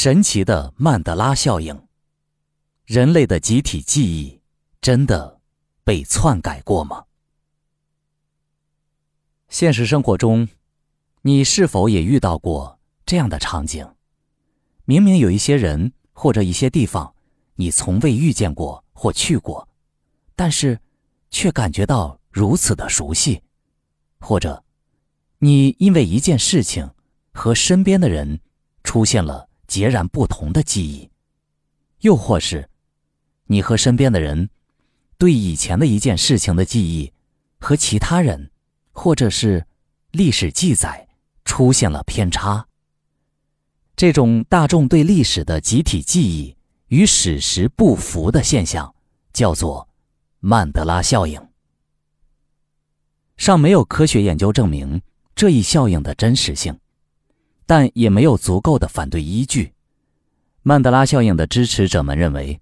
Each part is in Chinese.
神奇的曼德拉效应，人类的集体记忆真的被篡改过吗？现实生活中，你是否也遇到过这样的场景？明明有一些人或者一些地方，你从未遇见过或去过，但是却感觉到如此的熟悉，或者你因为一件事情和身边的人出现了截然不同的记忆，又或是你和身边的人对以前的一件事情的记忆和其他人。或者是历史记载出现了偏差。这种大众对历史的集体记忆与史实不符的现象，叫做曼德拉效应。尚没有科学研究证明这一效应的真实性，但也没有足够的反对依据。曼德拉效应的支持者们认为，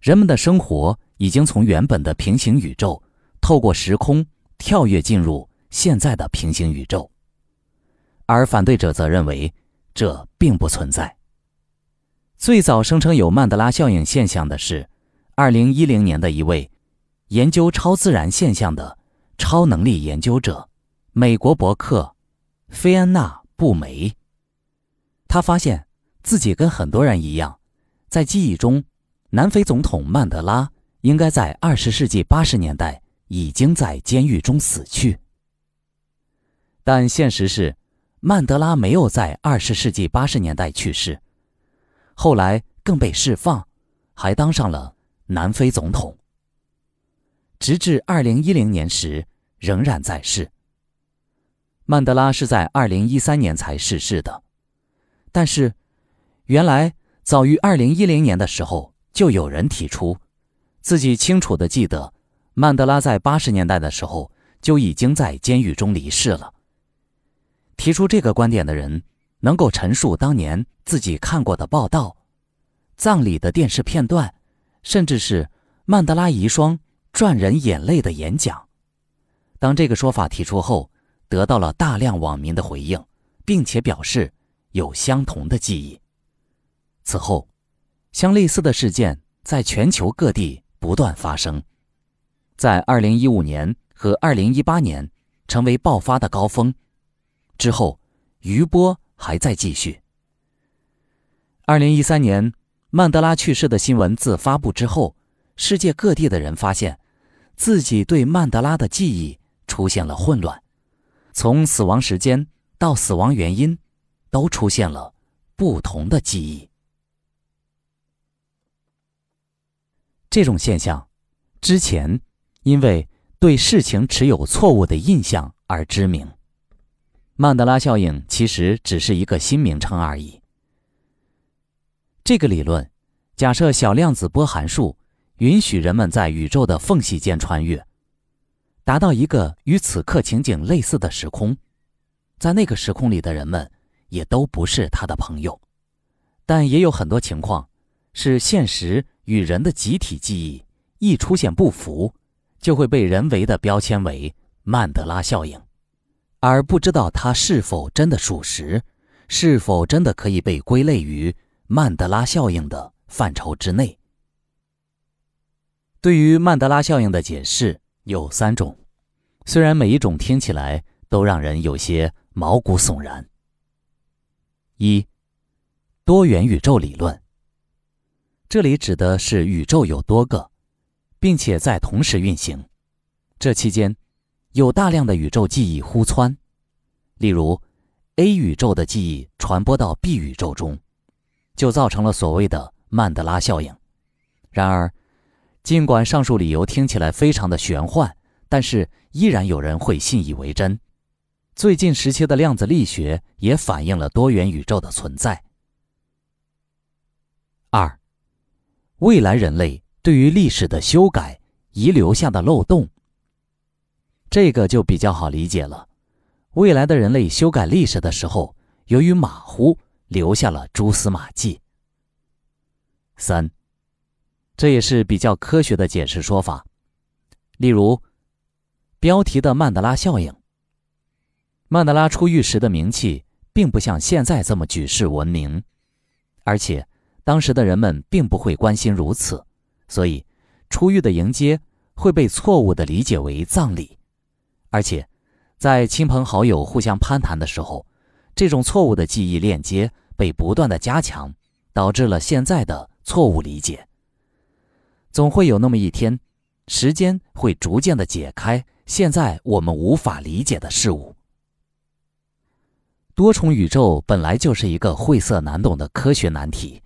人们的生活已经从原本的平行宇宙透过时空跳跃进入。现在的平行宇宙，而反对者则认为这并不存在。最早声称有曼德拉效应现象的是，二零一零年的一位研究超自然现象的超能力研究者——美国博客菲安娜·布梅。他发现自己跟很多人一样，在记忆中，南非总统曼德拉应该在二十世纪八十年代已经在监狱中死去。但现实是，曼德拉没有在二十世纪八十年代去世，后来更被释放，还当上了南非总统。直至二零一零年时仍然在世。曼德拉是在二零一三年才逝世的，但是，原来早于二零一零年的时候就有人提出，自己清楚的记得，曼德拉在八十年代的时候就已经在监狱中离世了。提出这个观点的人，能够陈述当年自己看过的报道、葬礼的电视片段，甚至是曼德拉遗孀赚人眼泪的演讲。当这个说法提出后，得到了大量网民的回应，并且表示有相同的记忆。此后，相类似的事件在全球各地不断发生，在2015年和2018年成为爆发的高峰。之后，余波还在继续。二零一三年，曼德拉去世的新闻自发布之后，世界各地的人发现，自己对曼德拉的记忆出现了混乱，从死亡时间到死亡原因，都出现了不同的记忆。这种现象，之前因为对事情持有错误的印象而知名。曼德拉效应其实只是一个新名称而已。这个理论假设小量子波函数允许人们在宇宙的缝隙间穿越，达到一个与此刻情景类似的时空，在那个时空里的人们也都不是他的朋友。但也有很多情况是现实与人的集体记忆一出现不符，就会被人为的标签为曼德拉效应。而不知道它是否真的属实，是否真的可以被归类于曼德拉效应的范畴之内。对于曼德拉效应的解释有三种，虽然每一种听起来都让人有些毛骨悚然。一，多元宇宙理论。这里指的是宇宙有多个，并且在同时运行，这期间。有大量的宇宙记忆互窜，例如，A 宇宙的记忆传播到 B 宇宙中，就造成了所谓的曼德拉效应。然而，尽管上述理由听起来非常的玄幻，但是依然有人会信以为真。最近时期的量子力学也反映了多元宇宙的存在。二，未来人类对于历史的修改遗留下的漏洞。这个就比较好理解了。未来的人类修改历史的时候，由于马虎，留下了蛛丝马迹。三，这也是比较科学的解释说法。例如，标题的曼德拉效应。曼德拉出狱时的名气并不像现在这么举世闻名，而且当时的人们并不会关心如此，所以出狱的迎接会被错误的理解为葬礼，而且在亲朋好友互相攀谈的时候，这种错误的记忆链接被不断的加强，导致了现在的错误理解。总会有那么一天，时间会逐渐的解开现在我们无法理解的事物。多重宇宙本来就是一个晦涩难懂的科学难题，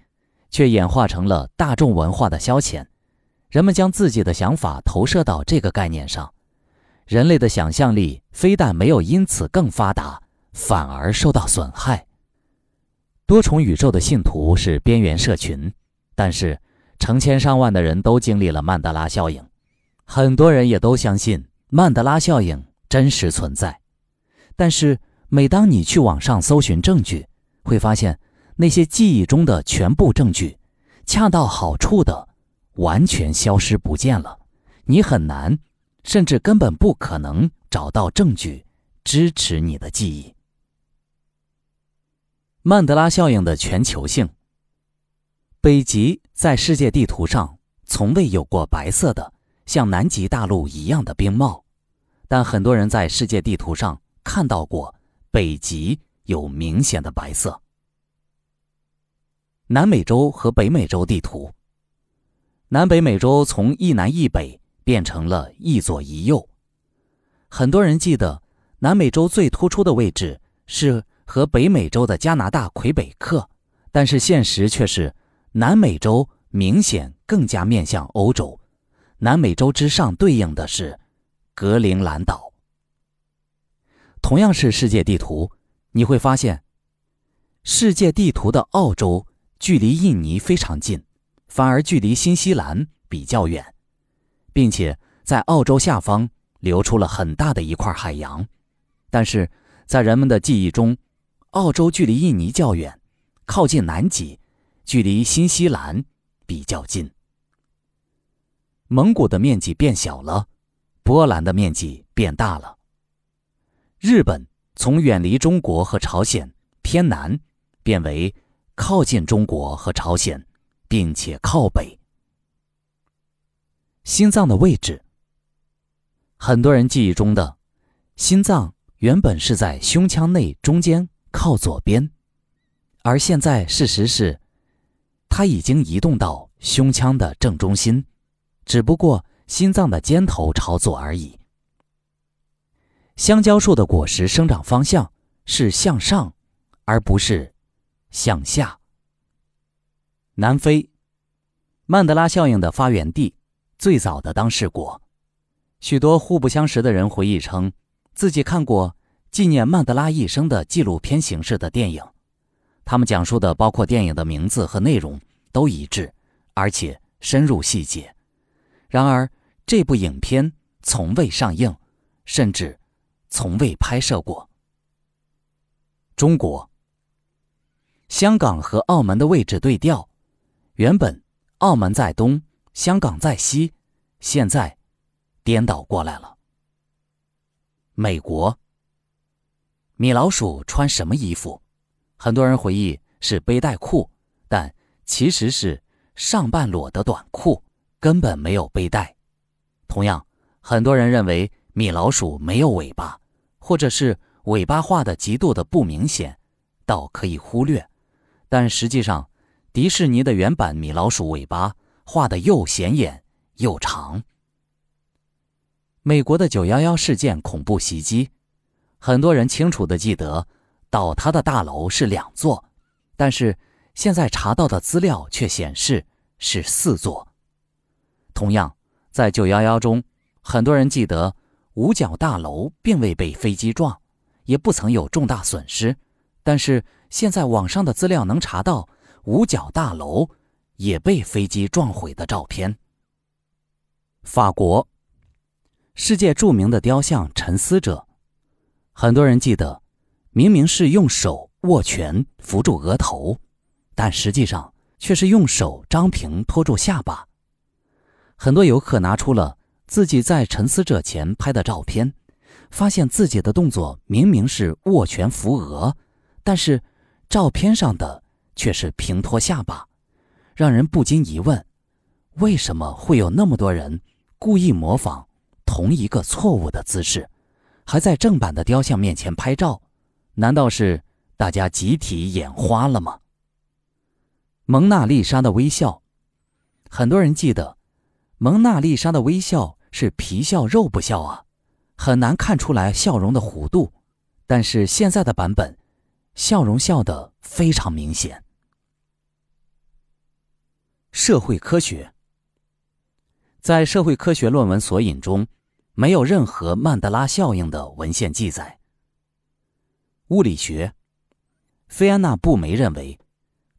却演化成了大众文化的消遣。人们将自己的想法投射到这个概念上，人类的想象力非但没有因此更发达，反而受到损害。多重宇宙的信徒是边缘社群，但是成千上万的人都经历了曼德拉效应，很多人也都相信曼德拉效应真实存在，但是。每当你去网上搜寻证据，会发现那些记忆中的全部证据，恰到好处的完全消失不见了。你很难，甚至根本不可能找到证据支持你的记忆。曼德拉效应的全球性。北极在世界地图上从未有过白色的像南极大陆一样的冰帽，但很多人在世界地图上看到过。北极有明显的白色。南美洲和北美洲地图。南北美洲从一南一北变成了一左一右。很多人记得南美洲最突出的位置是和北美洲的加拿大魁北克，但是现实却是南美洲明显更加面向欧洲。南美洲之上对应的是格陵兰岛。同样是世界地图，你会发现，世界地图的澳洲距离印尼非常近，反而距离新西兰比较远，并且在澳洲下方留出了很大的一块海洋。但是在人们的记忆中，澳洲距离印尼较远，靠近南极，距离新西兰比较近。蒙古的面积变小了，波兰的面积变大了。日本从远离中国和朝鲜偏南，变为靠近中国和朝鲜，并且靠北。心脏的位置，很多人记忆中的心脏原本是在胸腔内中间靠左边，而现在事实是，它已经移动到胸腔的正中心，只不过心脏的尖头朝左而已。香蕉树的果实生长方向是向上，而不是向下。南非，曼德拉效应的发源地，最早的当事国。许多互不相识的人回忆称，自己看过纪念曼德拉一生的纪录片形式的电影，他们讲述的包括电影的名字和内容都一致，而且深入细节。然而，这部影片从未上映，甚至。从未拍摄过。中国、香港和澳门的位置对调，原本澳门在东，香港在西，现在颠倒过来了。美国，米老鼠穿什么衣服？很多人回忆是背带裤，但其实是上半裸的短裤，根本没有背带。同样，很多人认为米老鼠没有尾巴。或者是尾巴画的极度的不明显，倒可以忽略，但实际上，迪士尼的原版米老鼠尾巴画的又显眼又长。美国的九幺幺事件恐怖袭击，很多人清楚的记得，倒塌的大楼是两座，但是现在查到的资料却显示是四座。同样，在九幺幺中，很多人记得。五角大楼并未被飞机撞，也不曾有重大损失。但是现在网上的资料能查到五角大楼也被飞机撞毁的照片。法国，世界著名的雕像沉思者，很多人记得，明明是用手握拳扶住额头，但实际上却是用手张平托住下巴。很多游客拿出了。自己在沉思者前拍的照片，发现自己的动作明明是握拳扶额，但是照片上的却是平托下巴，让人不禁疑问：为什么会有那么多人故意模仿同一个错误的姿势，还在正版的雕像面前拍照？难道是大家集体眼花了吗？蒙娜丽莎的微笑，很多人记得，蒙娜丽莎的微笑是皮笑肉不笑啊，很难看出来笑容的弧度。但是现在的版本，笑容笑得非常明显。社会科学，在社会科学论文索引中，没有任何曼德拉效应的文献记载。物理学，菲安娜·布梅认为，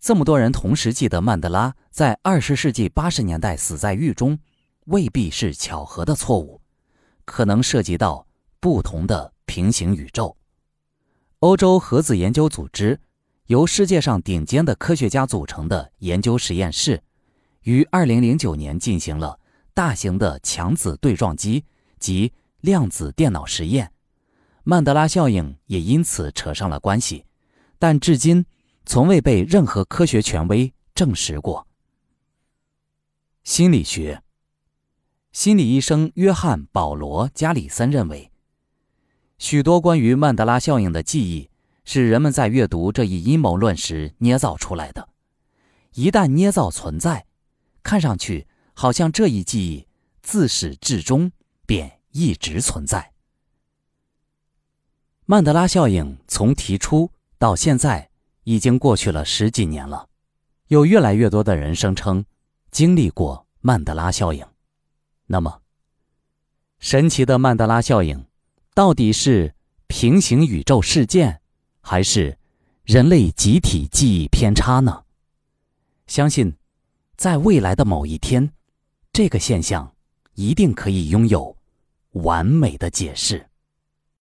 这么多人同时记得曼德拉在二十世纪八十年代死在狱中，未必是巧合的错误，可能涉及到不同的平行宇宙。欧洲核子研究组织由世界上顶尖的科学家组成的研究实验室。于二零零九年进行了大型的强子对撞机及量子电脑实验，曼德拉效应也因此扯上了关系，但至今从未被任何科学权威证实过。心理学，心理医生约翰·保罗·加里森认为，许多关于曼德拉效应的记忆是人们在阅读这一阴谋论时捏造出来的，一旦捏造存在。看上去好像这一记忆自始至终便一直存在。曼德拉效应从提出到现在已经过去了十几年了，有越来越多的人声称经历过曼德拉效应。那么，神奇的曼德拉效应到底是平行宇宙事件，还是人类集体记忆偏差呢？相信。在未来的某一天，这个现象一定可以拥有完美的解释。